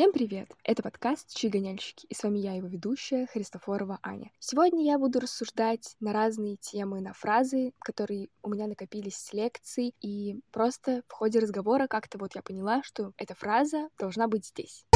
Всем привет! Это подкаст «Чигоняльщики», и с вами я, его ведущая, Христофорова Аня. Сегодня я буду рассуждать на разные темы, на фразы, которые у меня накопились с лекций, и просто в ходе разговора как-то вот я поняла, что эта фраза должна быть здесь.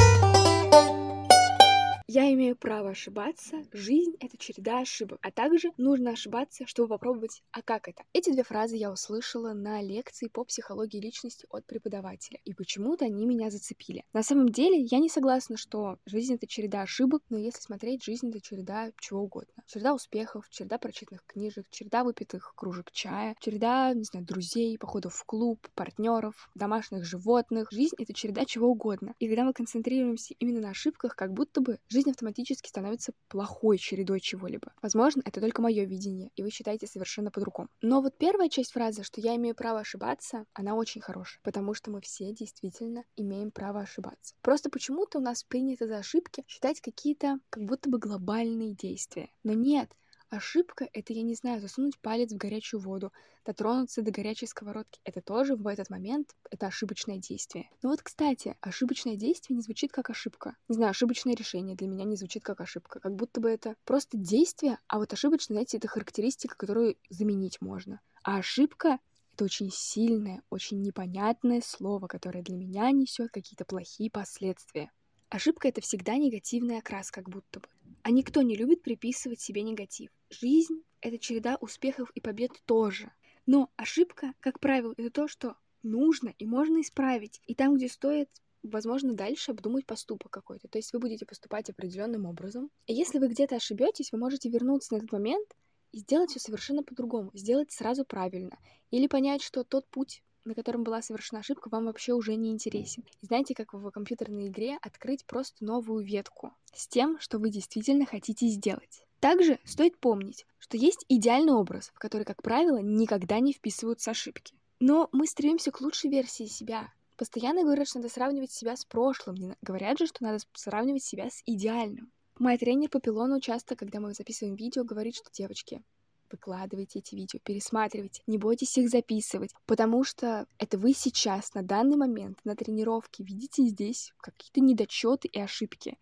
Я имею право ошибаться, жизнь — это череда ошибок, а также нужно ошибаться, чтобы попробовать, а как это? Эти две фразы я услышала на лекции по психологии личности от преподавателя, и почему-то они меня зацепили. На самом деле, я не согласна, что жизнь — это череда ошибок, но если смотреть, жизнь — это череда чего угодно. Череда успехов, череда прочитанных книжек, череда выпитых кружек чая, череда, не знаю, друзей, походов в клуб, партнеров, домашних животных. Жизнь — это череда чего угодно. И когда мы концентрируемся именно на ошибках, как будто бы жизнь автоматически становится плохой чередой чего-либо. Возможно, это только мое видение, и вы считаете совершенно по-другому. Но вот первая часть фразы, что я имею право ошибаться, она очень хорошая, потому что мы все действительно имеем право ошибаться. Просто почему-то у нас принято за ошибки считать какие-то как будто бы глобальные действия. Но нет, Ошибка — это, я не знаю, засунуть палец в горячую воду, дотронуться до горячей сковородки. Это тоже в этот момент это ошибочное действие. Но вот, кстати, ошибочное действие не звучит как ошибка. Не знаю, ошибочное решение для меня не звучит как ошибка. Как будто бы это просто действие, а вот ошибочное, знаете, это характеристика, которую заменить можно. А ошибка это очень сильное, очень непонятное слово, которое для меня несет какие-то плохие последствия. Ошибка — это всегда негативный окрас, как будто бы. А никто не любит приписывать себе негатив. Жизнь — это череда успехов и побед тоже. Но ошибка, как правило, это то, что нужно и можно исправить. И там, где стоит возможно, дальше обдумать поступок какой-то. То есть вы будете поступать определенным образом. И если вы где-то ошибетесь, вы можете вернуться на этот момент и сделать все совершенно по-другому, сделать сразу правильно. Или понять, что тот путь, на котором была совершена ошибка, вам вообще уже не интересен. И знаете, как в компьютерной игре открыть просто новую ветку с тем, что вы действительно хотите сделать. Также стоит помнить, что есть идеальный образ, в который, как правило, никогда не вписываются ошибки. Но мы стремимся к лучшей версии себя. Постоянно говорят, что надо сравнивать себя с прошлым. Не говорят же, что надо сравнивать себя с идеальным. Мой тренер по пилону часто, когда мы записываем видео, говорит, что девочки, выкладывайте эти видео, пересматривайте, не бойтесь их записывать, потому что это вы сейчас, на данный момент, на тренировке видите здесь какие-то недочеты и ошибки.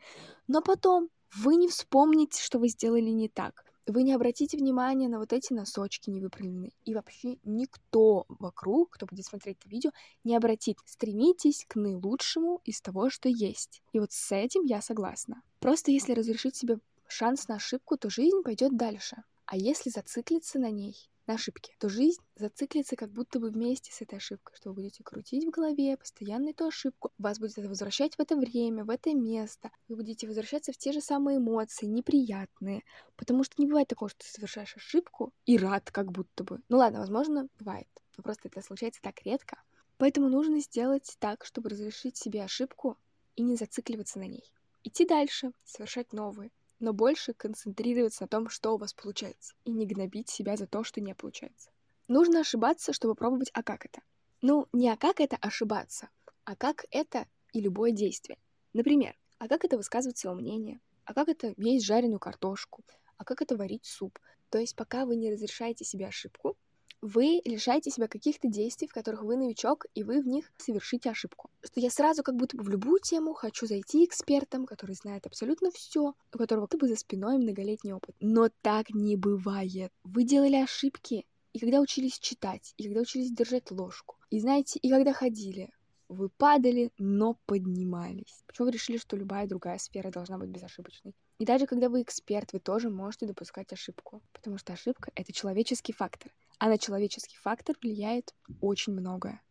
Но потом вы не вспомните, что вы сделали не так. Вы не обратите внимания на вот эти носочки невыправленные. И вообще никто вокруг, кто будет смотреть это видео, не обратит. Стремитесь к наилучшему из того, что есть. И вот с этим я согласна. Просто если разрешить себе шанс на ошибку, то жизнь пойдет дальше. А если зациклиться на ней, на ошибке, то жизнь зациклится как будто бы вместе с этой ошибкой, что вы будете крутить в голове постоянно эту ошибку, вас будет это возвращать в это время, в это место, вы будете возвращаться в те же самые эмоции, неприятные, потому что не бывает такого, что ты совершаешь ошибку и рад как будто бы. Ну ладно, возможно, бывает, но просто это случается так редко. Поэтому нужно сделать так, чтобы разрешить себе ошибку и не зацикливаться на ней. Идти дальше, совершать новые, но больше концентрироваться на том, что у вас получается, и не гнобить себя за то, что не получается. Нужно ошибаться, чтобы пробовать, а как это? Ну, не а как это ошибаться, а как это? и любое действие. Например, а как это высказывать свое мнение, а как это есть жареную картошку, а как это варить суп. То есть пока вы не разрешаете себе ошибку, вы лишаете себя каких-то действий, в которых вы новичок, и вы в них совершите ошибку. Что я сразу как будто бы в любую тему хочу зайти экспертом, который знает абсолютно все, у которого как бы за спиной многолетний опыт. Но так не бывает. Вы делали ошибки, и когда учились читать, и когда учились держать ложку, и знаете, и когда ходили, вы падали, но поднимались. Почему вы решили, что любая другая сфера должна быть безошибочной? И даже когда вы эксперт, вы тоже можете допускать ошибку, потому что ошибка — это человеческий фактор. А на человеческий фактор влияет очень многое.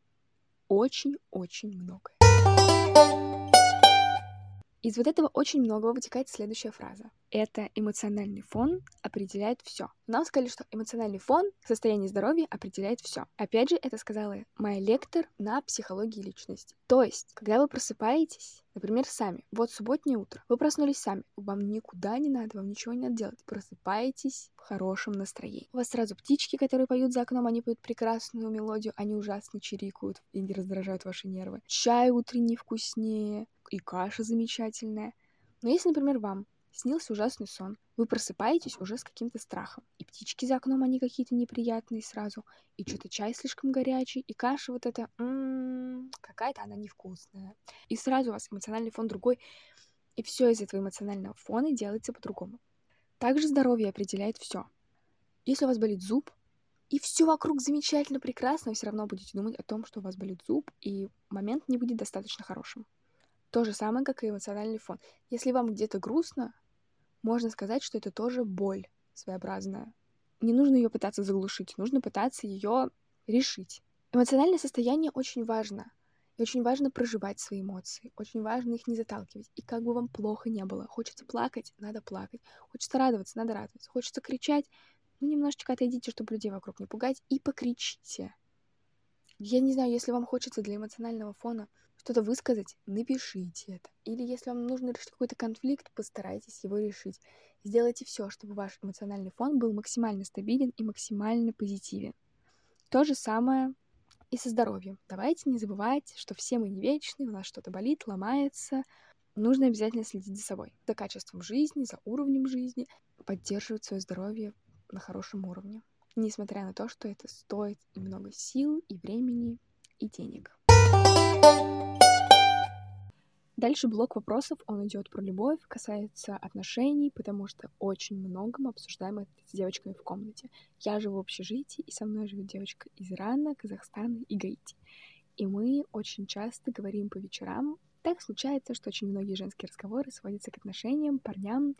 Очень-очень многое. Из вот этого очень многого вытекает следующая фраза. Это эмоциональный фон определяет все. Нам сказали, что эмоциональный фон, состояние здоровья определяет все. Опять же, это сказала моя лектор на психологии личности. То есть, когда вы просыпаетесь, Например, сами. Вот субботнее утро. Вы проснулись сами. Вам никуда не надо, вам ничего не надо делать. Просыпаетесь в хорошем настроении. У вас сразу птички, которые поют за окном, они поют прекрасную мелодию, они ужасно чирикают и не раздражают ваши нервы. Чай утренний вкуснее, и каша замечательная. Но если, например, вам снился ужасный сон. Вы просыпаетесь уже с каким-то страхом. И птички за окном, они какие-то неприятные сразу. И что-то чай слишком горячий. И каша вот эта, м-м, какая-то она невкусная. И сразу у вас эмоциональный фон другой. И все из этого эмоционального фона делается по-другому. Также здоровье определяет все. Если у вас болит зуб, и все вокруг замечательно, прекрасно, вы все равно будете думать о том, что у вас болит зуб, и момент не будет достаточно хорошим. То же самое, как и эмоциональный фон. Если вам где-то грустно, можно сказать, что это тоже боль своеобразная. Не нужно ее пытаться заглушить, нужно пытаться ее решить. Эмоциональное состояние очень важно. И очень важно проживать свои эмоции. Очень важно их не заталкивать. И как бы вам плохо не было, хочется плакать, надо плакать. Хочется радоваться, надо радоваться. Хочется кричать, ну немножечко отойдите, чтобы людей вокруг не пугать, и покричите. Я не знаю, если вам хочется для эмоционального фона что-то высказать, напишите это. Или если вам нужно решить какой-то конфликт, постарайтесь его решить. Сделайте все, чтобы ваш эмоциональный фон был максимально стабилен и максимально позитивен. То же самое и со здоровьем. Давайте не забывать, что все мы не вечны, у нас что-то болит, ломается. Нужно обязательно следить за собой, за качеством жизни, за уровнем жизни, поддерживать свое здоровье на хорошем уровне. Несмотря на то, что это стоит и много сил, и времени, и денег. Дальше блок вопросов, он идет про любовь, касается отношений, потому что очень много мы обсуждаем это с девочками в комнате. Я живу в общежитии, и со мной живет девочка из Ирана, Казахстана и Гаити. И мы очень часто говорим по вечерам. Так случается, что очень многие женские разговоры сводятся к отношениям, парням.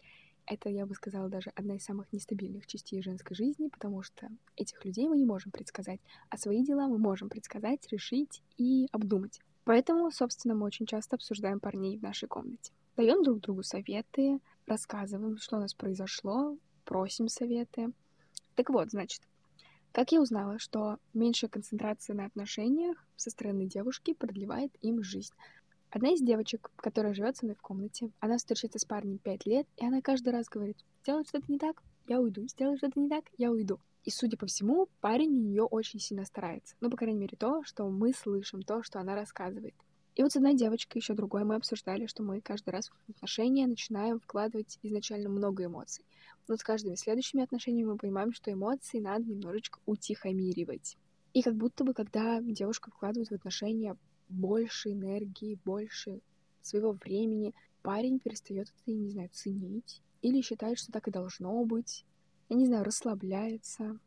Это, я бы сказала, даже одна из самых нестабильных частей женской жизни, потому что этих людей мы не можем предсказать, а свои дела мы можем предсказать, решить и обдумать. Поэтому, собственно, мы очень часто обсуждаем парней в нашей комнате. Даем друг другу советы, рассказываем, что у нас произошло, просим советы. Так вот, значит, как я узнала, что меньшая концентрация на отношениях со стороны девушки продлевает им жизнь. Одна из девочек, которая живет со мной в комнате, она встречается с парнем пять лет, и она каждый раз говорит, сделай что-то не так, я уйду, сделай что-то не так, я уйду. И, судя по всему, парень у нее очень сильно старается. Ну, по крайней мере, то, что мы слышим, то, что она рассказывает. И вот с одной девочкой, еще другой, мы обсуждали, что мы каждый раз в отношения начинаем вкладывать изначально много эмоций. Но с каждыми следующими отношениями мы понимаем, что эмоции надо немножечко утихомиривать. И как будто бы, когда девушка вкладывает в отношения больше энергии, больше своего времени, парень перестает это, не знаю, ценить или считает, что так и должно быть, я не знаю, расслабляется.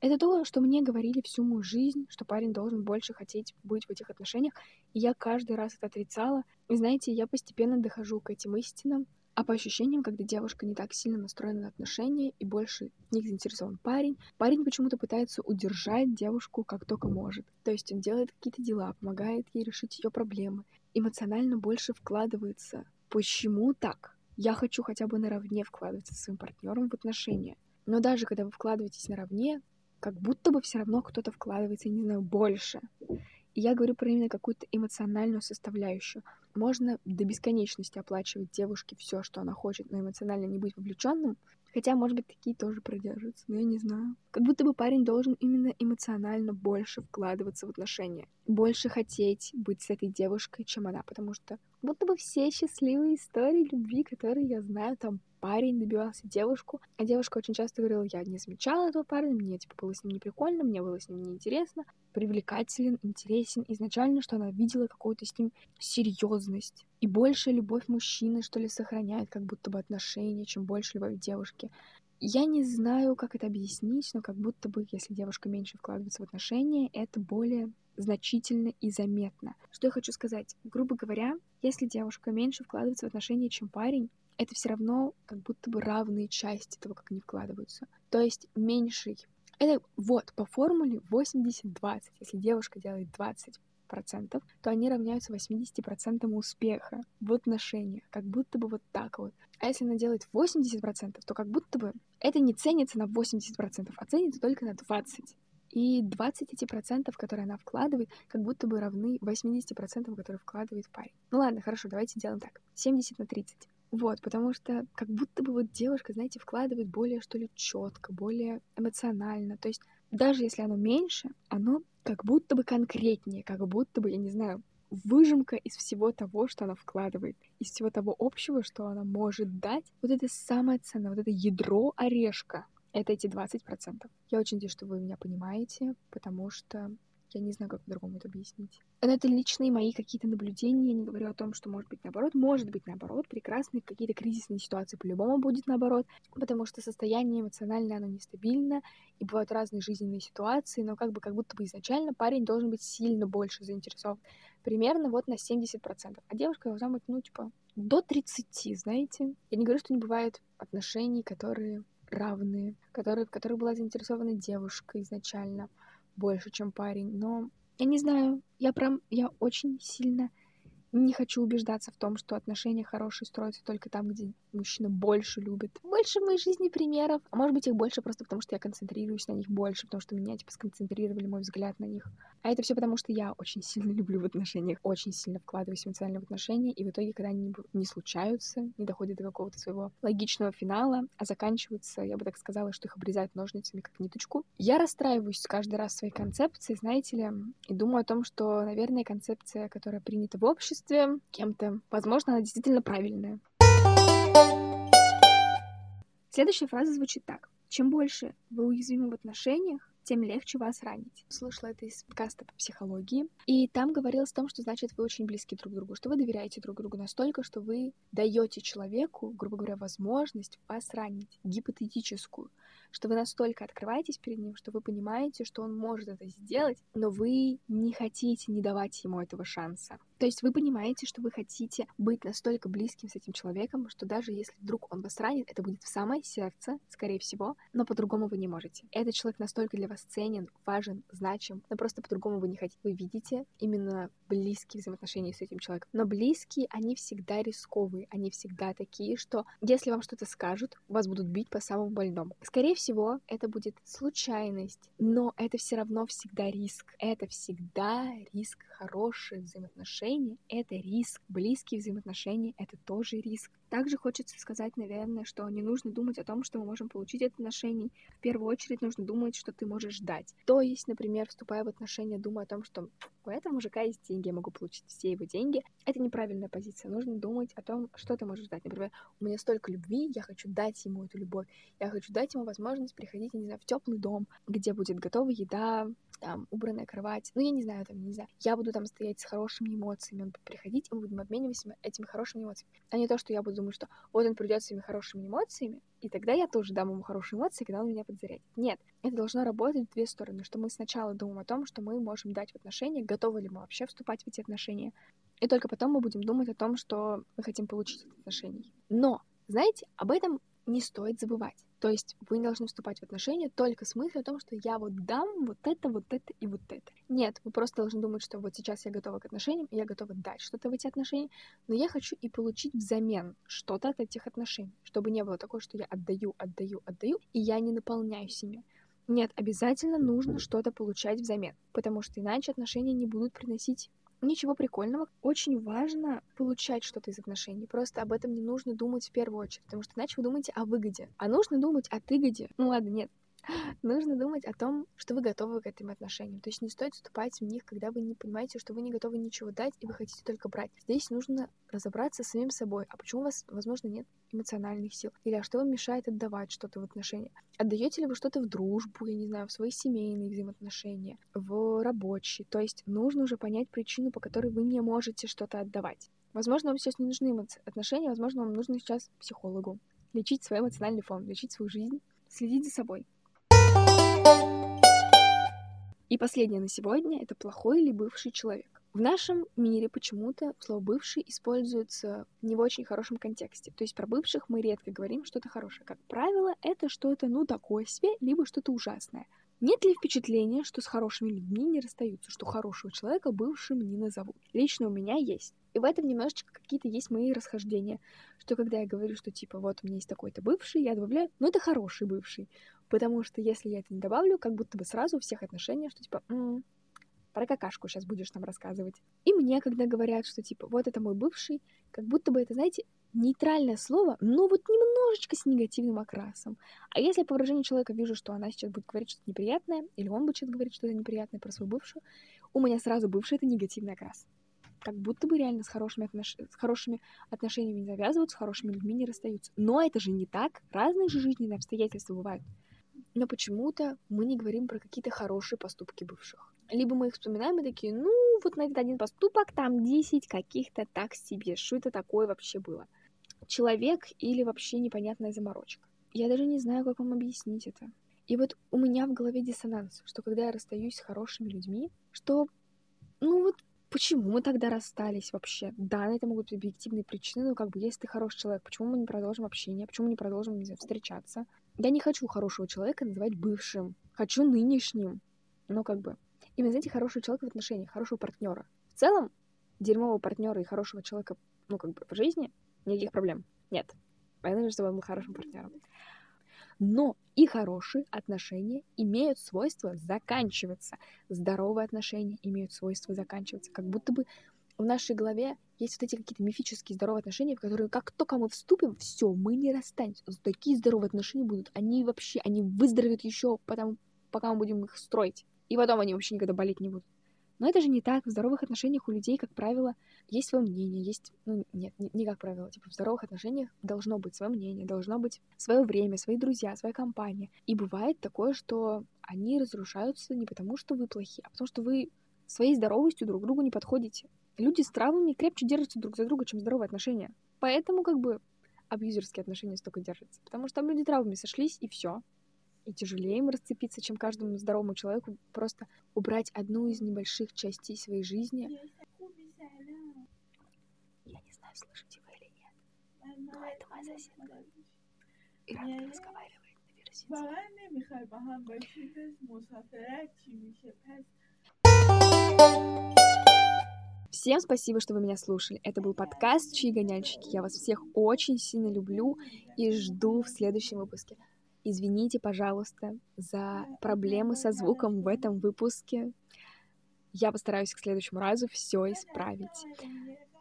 Это то, что мне говорили всю мою жизнь, что парень должен больше хотеть быть в этих отношениях, и я каждый раз это отрицала. И знаете, я постепенно дохожу к этим истинам, а по ощущениям, когда девушка не так сильно настроена на отношения и больше в них заинтересован парень, парень почему-то пытается удержать девушку как только может. То есть он делает какие-то дела, помогает ей решить ее проблемы, эмоционально больше вкладывается. Почему так? Я хочу хотя бы наравне вкладываться со своим партнером в отношения. Но даже когда вы вкладываетесь наравне, как будто бы все равно кто-то вкладывается, не знаю, больше. И я говорю про именно какую-то эмоциональную составляющую. Можно до бесконечности оплачивать девушке все, что она хочет, но эмоционально не быть вовлеченным. Хотя, может быть, такие тоже продержатся, но я не знаю. Как будто бы парень должен именно эмоционально больше вкладываться в отношения. Больше хотеть быть с этой девушкой, чем она. Потому что будто бы все счастливые истории любви, которые я знаю, там парень добивался девушку, а девушка очень часто говорила, я не замечала этого парня, мне типа было с ним не прикольно, мне было с ним неинтересно, привлекателен, интересен изначально, что она видела какую-то с ним серьезность. И больше любовь мужчины, что ли, сохраняет как будто бы отношения, чем больше любовь девушки. Я не знаю, как это объяснить, но как будто бы, если девушка меньше вкладывается в отношения, это более значительно и заметно. Что я хочу сказать? Грубо говоря, если девушка меньше вкладывается в отношения, чем парень, это все равно как будто бы равные части того, как они вкладываются. То есть меньший. Это вот по формуле 80-20. Если девушка делает 20 процентов, то они равняются 80% успеха в отношениях, как будто бы вот так вот. А если она делает 80%, то как будто бы это не ценится на 80%, а ценится только на 20%. И 20 эти процентов, которые она вкладывает, как будто бы равны 80 процентам, которые вкладывает парень. Ну ладно, хорошо, давайте сделаем так. 70 на 30. Вот, потому что как будто бы вот девушка, знаете, вкладывает более, что ли, четко, более эмоционально. То есть даже если оно меньше, оно как будто бы конкретнее, как будто бы, я не знаю, выжимка из всего того, что она вкладывает, из всего того общего, что она может дать. Вот это самое ценное, вот это ядро орешка. Это эти 20%. Я очень надеюсь, что вы меня понимаете, потому что я не знаю, как по-другому это объяснить. Но это личные мои какие-то наблюдения. Я не говорю о том, что может быть наоборот. Может быть наоборот. Прекрасные какие-то кризисные ситуации по-любому будет наоборот. Потому что состояние эмоциональное, оно нестабильно. И бывают разные жизненные ситуации. Но как бы как будто бы изначально парень должен быть сильно больше заинтересован. Примерно вот на 70%. А девушка должна быть, ну, типа, до 30, знаете. Я не говорю, что не бывает отношений, которые равные, которые, в которых была заинтересована девушка изначально больше, чем парень. Но я не знаю, я прям, я очень сильно не хочу убеждаться в том, что отношения хорошие строятся только там, где мужчина больше любит. Больше в моей жизни примеров. А может быть, их больше просто потому, что я концентрируюсь на них больше, потому что меня, типа, сконцентрировали мой взгляд на них. А это все потому, что я очень сильно люблю в отношениях, очень сильно вкладываюсь эмоционально в отношения, и в итоге, когда они не случаются, не доходят до какого-то своего логичного финала, а заканчиваются, я бы так сказала, что их обрезают ножницами, как ниточку, я расстраиваюсь каждый раз своей концепции, знаете ли, и думаю о том, что, наверное, концепция, которая принята в обществе кем-то, возможно, она действительно правильная. Следующая фраза звучит так. Чем больше вы уязвимы в отношениях, тем легче вас ранить. Слышала это из подкаста по психологии. И там говорилось о том, что значит вы очень близки друг другу, что вы доверяете друг другу настолько, что вы даете человеку, грубо говоря, возможность вас ранить, гипотетическую что вы настолько открываетесь перед ним, что вы понимаете, что он может это сделать, но вы не хотите не давать ему этого шанса. То есть вы понимаете, что вы хотите быть настолько близким с этим человеком, что даже если вдруг он вас ранит, это будет в самое сердце, скорее всего, но по-другому вы не можете. Этот человек настолько для вас ценен, важен, значим, но просто по-другому вы не хотите. Вы видите именно близкие взаимоотношения с этим человеком. Но близкие, они всегда рисковые, они всегда такие, что если вам что-то скажут, вас будут бить по самому больному. Скорее всего, это будет случайность, но это все равно всегда риск. Это всегда риск хороших взаимоотношений, это риск. Близкие взаимоотношения — это тоже риск. Также хочется сказать, наверное, что не нужно думать о том, что мы можем получить от отношений. В первую очередь нужно думать, что ты можешь дать. То есть, например, вступая в отношения, думая о том, что у этого мужика есть деньги, я могу получить все его деньги. Это неправильная позиция. Нужно думать о том, что ты можешь дать. Например, у меня столько любви, я хочу дать ему эту любовь. Я хочу дать ему возможность приходить, не знаю, в теплый дом, где будет готова еда, там, убранная кровать. Ну, я не знаю, там, не знаю. Я буду там стоять с хорошими эмоциями, он будет приходить, и мы будем обмениваться этими хорошими эмоциями. А не то, что я буду думать, что вот он придет своими хорошими эмоциями, и тогда я тоже дам ему хорошие эмоции, когда он меня подзарядит. Нет, это должно работать в две стороны, что мы сначала думаем о том, что мы можем дать в отношения, готовы ли мы вообще вступать в эти отношения, и только потом мы будем думать о том, что мы хотим получить от отношений. Но, знаете, об этом не стоит забывать. То есть вы не должны вступать в отношения только с мыслью о том, что я вот дам вот это, вот это и вот это. Нет, вы просто должны думать, что вот сейчас я готова к отношениям, я готова дать что-то в эти отношения, но я хочу и получить взамен что-то от этих отношений, чтобы не было такого, что я отдаю, отдаю, отдаю, и я не наполняюсь ими. Нет, обязательно нужно что-то получать взамен, потому что иначе отношения не будут приносить Ничего прикольного. Очень важно получать что-то из отношений. Просто об этом не нужно думать в первую очередь, потому что иначе вы думаете о выгоде. А нужно думать о выгоде. Ну ладно, нет, нужно думать о том, что вы готовы к этим отношениям. То есть не стоит вступать в них, когда вы не понимаете, что вы не готовы ничего дать, и вы хотите только брать. Здесь нужно разобраться с самим собой. А почему у вас, возможно, нет эмоциональных сил? Или а что вам мешает отдавать что-то в отношения? Отдаете ли вы что-то в дружбу, я не знаю, в свои семейные взаимоотношения, в рабочие? То есть нужно уже понять причину, по которой вы не можете что-то отдавать. Возможно, вам сейчас не нужны отношения, возможно, вам нужно сейчас психологу, лечить свой эмоциональный фон, лечить свою жизнь, следить за собой. И последнее на сегодня — это плохой или бывший человек. В нашем мире почему-то слово «бывший» используется не в очень хорошем контексте. То есть про бывших мы редко говорим что-то хорошее. Как правило, это что-то, ну, такое себе, либо что-то ужасное. Нет ли впечатления, что с хорошими людьми не расстаются, что хорошего человека бывшим не назовут? Лично у меня есть. И в этом немножечко какие-то есть мои расхождения, что когда я говорю, что типа вот у меня есть такой-то бывший, я добавляю, ну это хороший бывший. Потому что если я это не добавлю, как будто бы сразу у всех отношения, что типа, м-м, про какашку сейчас будешь нам рассказывать. И мне, когда говорят, что типа, вот это мой бывший, как будто бы это, знаете, нейтральное слово, но вот немножечко с негативным окрасом. А если по выражению человека вижу, что она сейчас будет говорить что-то неприятное, или он будет говорить что-то неприятное про свою бывшую, у меня сразу бывший — это негативный окрас. как будто бы реально с хорошими, отнош... с хорошими отношениями не завязывают, с хорошими людьми не расстаются. Но это же не так. Разные же жизненные обстоятельства бывают. Но почему-то мы не говорим про какие-то хорошие поступки бывших. Либо мы их вспоминаем и такие, ну, вот на этот один поступок там 10 каких-то так себе. Что это такое вообще было? Человек или вообще непонятная заморочка. Я даже не знаю, как вам объяснить это. И вот у меня в голове диссонанс, что когда я расстаюсь с хорошими людьми, что, ну вот, почему мы тогда расстались вообще? Да, на это могут быть объективные причины, но как бы, если ты хороший человек, почему мы не продолжим общение, почему мы не продолжим, не знаю, встречаться? Я не хочу хорошего человека называть бывшим, хочу нынешним. Но как бы, именно, знаете, хорошего человека в отношениях, хорошего партнера. В целом, дерьмового партнера и хорошего человека, ну, как бы, в жизни, никаких проблем. Нет. Понятно, чтобы он был хорошим партнером. Но и хорошие отношения имеют свойство заканчиваться. Здоровые отношения имеют свойство заканчиваться. Как будто бы в нашей голове есть вот эти какие-то мифические здоровые отношения, в которые как только мы вступим, все, мы не расстанемся. Такие здоровые отношения будут. Они вообще, они выздоровеют еще потому, пока мы будем их строить. И потом они вообще никогда болеть не будут. Но это же не так. В здоровых отношениях у людей, как правило, есть свое мнение, есть... Ну, нет, не, не как правило. Типа в здоровых отношениях должно быть свое мнение, должно быть свое время, свои друзья, своя компания. И бывает такое, что они разрушаются не потому, что вы плохие, а потому что вы своей здоровостью друг другу не подходите. Люди с травмами крепче держатся друг за друга, чем здоровые отношения. Поэтому как бы абьюзерские отношения столько держатся. Потому что там люди травмами сошлись, и все и тяжелее им расцепиться, чем каждому здоровому человеку просто убрать одну из небольших частей своей жизни. Я не знаю, слышите вы или нет, но это моя соседка. Иранка разговаривает на Всем спасибо, что вы меня слушали. Это был подкаст «Чьи гоняльщики». Я вас всех очень сильно люблю и жду в следующем выпуске. Извините, пожалуйста, за проблемы со звуком в этом выпуске. Я постараюсь к следующему разу все исправить.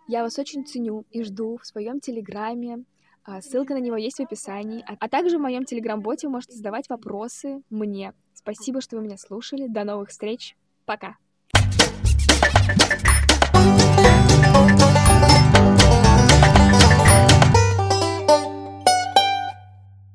Я вас очень ценю и жду в своем телеграме. А, ссылка на него есть в описании. А, а также в моем телеграм-боте вы можете задавать вопросы мне. Спасибо, что вы меня слушали. До новых встреч. Пока. thank you Thank you.